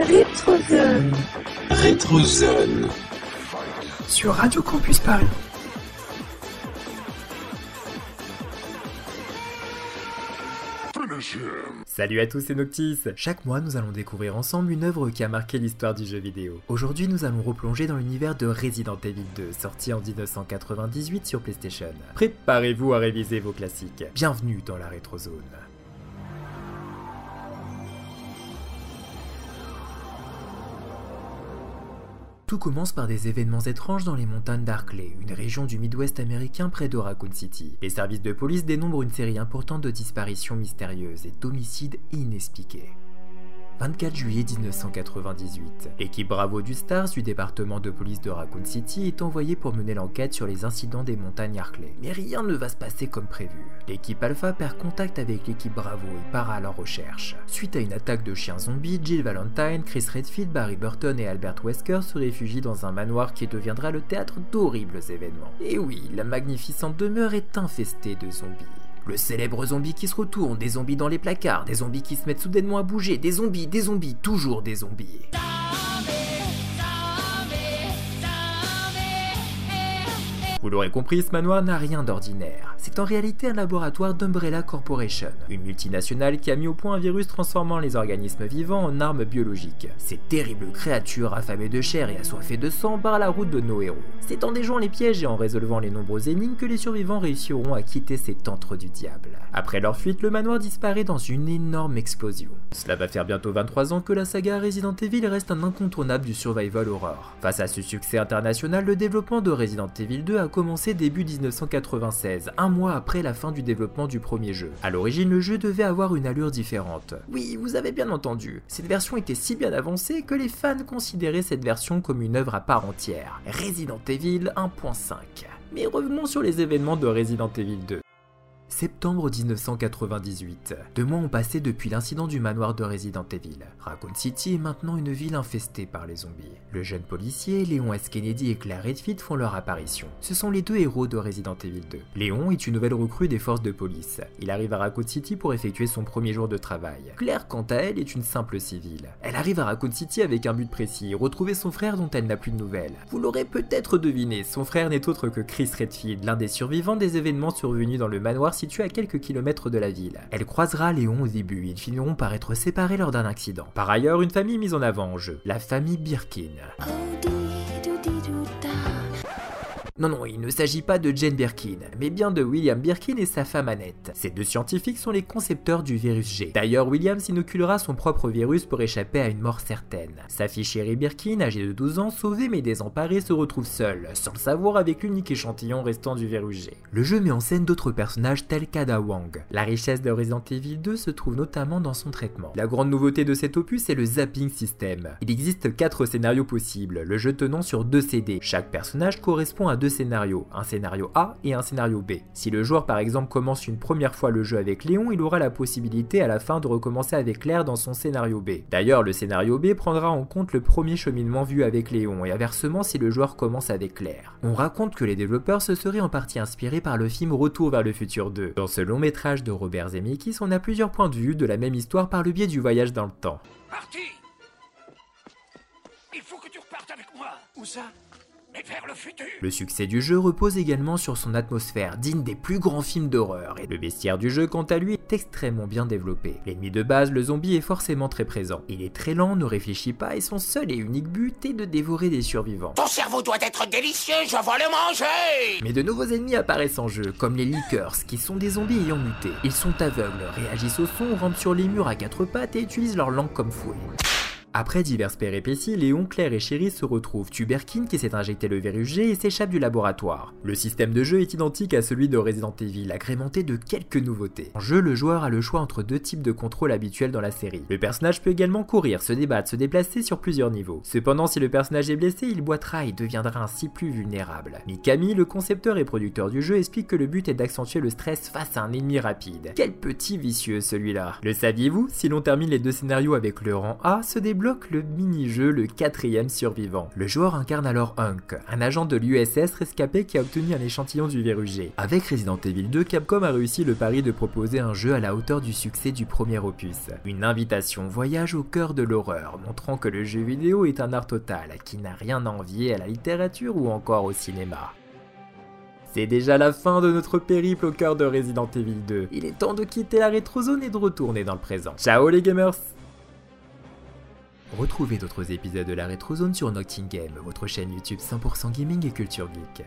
Rétrozone. Rétrozone. Sur Radio Campus Paris. Salut à tous et Noctis Chaque mois, nous allons découvrir ensemble une œuvre qui a marqué l'histoire du jeu vidéo. Aujourd'hui, nous allons replonger dans l'univers de Resident Evil 2, sorti en 1998 sur PlayStation. Préparez-vous à réviser vos classiques. Bienvenue dans la Rétrozone. Tout commence par des événements étranges dans les montagnes d'Arkley, une région du Midwest américain près de City. Les services de police dénombrent une série importante de disparitions mystérieuses et d'homicides inexpliqués. 24 juillet 1998. L'équipe Bravo du Stars du département de police de Raccoon City est envoyée pour mener l'enquête sur les incidents des montagnes Harkley. Mais rien ne va se passer comme prévu. L'équipe Alpha perd contact avec l'équipe Bravo et part à leur recherche. Suite à une attaque de chiens zombies, Jill Valentine, Chris Redfield, Barry Burton et Albert Wesker se réfugient dans un manoir qui deviendra le théâtre d'horribles événements. Et oui, la magnificente demeure est infestée de zombies. Le célèbre zombie qui se retourne, des zombies dans les placards, des zombies qui se mettent soudainement à bouger, des zombies, des zombies, toujours des zombies. Vous l'aurez compris, ce manoir n'a rien d'ordinaire. C'est en réalité un laboratoire d'Umbrella Corporation, une multinationale qui a mis au point un virus transformant les organismes vivants en armes biologiques. Ces terribles créatures affamées de chair et assoiffées de sang barrent la route de nos héros. C'est en déjouant les pièges et en résolvant les nombreux énigmes que les survivants réussiront à quitter cet antre du diable. Après leur fuite, le manoir disparaît dans une énorme explosion. Cela va faire bientôt 23 ans que la saga Resident Evil reste un incontournable du survival horror. Face à ce succès international, le développement de Resident Evil 2 a commencé début 1996, un mois après la fin du développement du premier jeu. A l'origine, le jeu devait avoir une allure différente. Oui, vous avez bien entendu, cette version était si bien avancée que les fans considéraient cette version comme une œuvre à part entière. Resident Evil 1.5. Mais revenons sur les événements de Resident Evil 2. Septembre 1998. Deux mois ont passé depuis l'incident du manoir de Resident Evil. Raccoon City est maintenant une ville infestée par les zombies. Le jeune policier, Léon S. Kennedy et Claire Redfield font leur apparition. Ce sont les deux héros de Resident Evil 2. Léon est une nouvelle recrue des forces de police. Il arrive à Raccoon City pour effectuer son premier jour de travail. Claire, quant à elle, est une simple civile. Elle arrive à Raccoon City avec un but précis, retrouver son frère dont elle n'a plus de nouvelles. Vous l'aurez peut-être deviné, son frère n'est autre que Chris Redfield, l'un des survivants des événements survenus dans le manoir situé à quelques kilomètres de la ville. Elle croisera Léon au début, ils finiront par être séparés lors d'un accident. Par ailleurs, une famille mise en avant en jeu, la famille Birkin. Non, non, il ne s'agit pas de Jane Birkin, mais bien de William Birkin et sa femme Annette. Ces deux scientifiques sont les concepteurs du virus G. D'ailleurs, William s'inoculera son propre virus pour échapper à une mort certaine. Sa fille chérie Birkin, âgée de 12 ans, sauvée mais désemparée, se retrouve seule, sans le savoir avec l'unique échantillon restant du virus G. Le jeu met en scène d'autres personnages tels qu'Ada Wang. La richesse de Resident Evil 2 se trouve notamment dans son traitement. La grande nouveauté de cet opus est le zapping system. Il existe 4 scénarios possibles, le jeu tenant sur 2 CD. Chaque personnage correspond à deux scénarios, un scénario A et un scénario B. Si le joueur par exemple commence une première fois le jeu avec Léon, il aura la possibilité à la fin de recommencer avec Claire dans son scénario B. D'ailleurs, le scénario B prendra en compte le premier cheminement vu avec Léon et inversement si le joueur commence avec Claire. On raconte que les développeurs se seraient en partie inspirés par le film Retour vers le futur 2. Dans ce long métrage de Robert Zemeckis, on a plusieurs points de vue de la même histoire par le biais du voyage dans le temps. Parti Il faut que tu repartes avec moi Où ça? Mais vers le futur Le succès du jeu repose également sur son atmosphère, digne des plus grands films d'horreur, et le bestiaire du jeu, quant à lui, est extrêmement bien développé. L'ennemi de base, le zombie, est forcément très présent. Il est très lent, ne réfléchit pas, et son seul et unique but est de dévorer des survivants. Ton cerveau doit être délicieux, je vais le manger Mais de nouveaux ennemis apparaissent en jeu, comme les Lickers, qui sont des zombies ayant muté. Ils sont aveugles, réagissent au son, rampent sur les murs à quatre pattes et utilisent leur langue comme fouet. Après diverses péripéties, Léon, Claire et Chéri se retrouvent, Tuberkin qui s'est injecté le virus et s'échappe du laboratoire. Le système de jeu est identique à celui de Resident Evil, agrémenté de quelques nouveautés. En jeu, le joueur a le choix entre deux types de contrôle habituels dans la série. Le personnage peut également courir, se débattre, se déplacer sur plusieurs niveaux. Cependant, si le personnage est blessé, il boitera et deviendra ainsi plus vulnérable. Mikami, le concepteur et producteur du jeu, explique que le but est d'accentuer le stress face à un ennemi rapide. Quel petit vicieux celui-là Le saviez-vous? Si l'on termine les deux scénarios avec le rang A, se débloque débloque le mini-jeu Le quatrième survivant. Le joueur incarne alors Hunk, un agent de l'USS rescapé qui a obtenu un échantillon du virus. Avec Resident Evil 2, Capcom a réussi le pari de proposer un jeu à la hauteur du succès du premier opus. Une invitation voyage au cœur de l'horreur, montrant que le jeu vidéo est un art total qui n'a rien à envier à la littérature ou encore au cinéma. C'est déjà la fin de notre périple au cœur de Resident Evil 2. Il est temps de quitter la rétrozone et de retourner dans le présent. Ciao les gamers Retrouvez d'autres épisodes de la rétrozone sur Noctingame, votre chaîne YouTube 100% gaming et culture geek.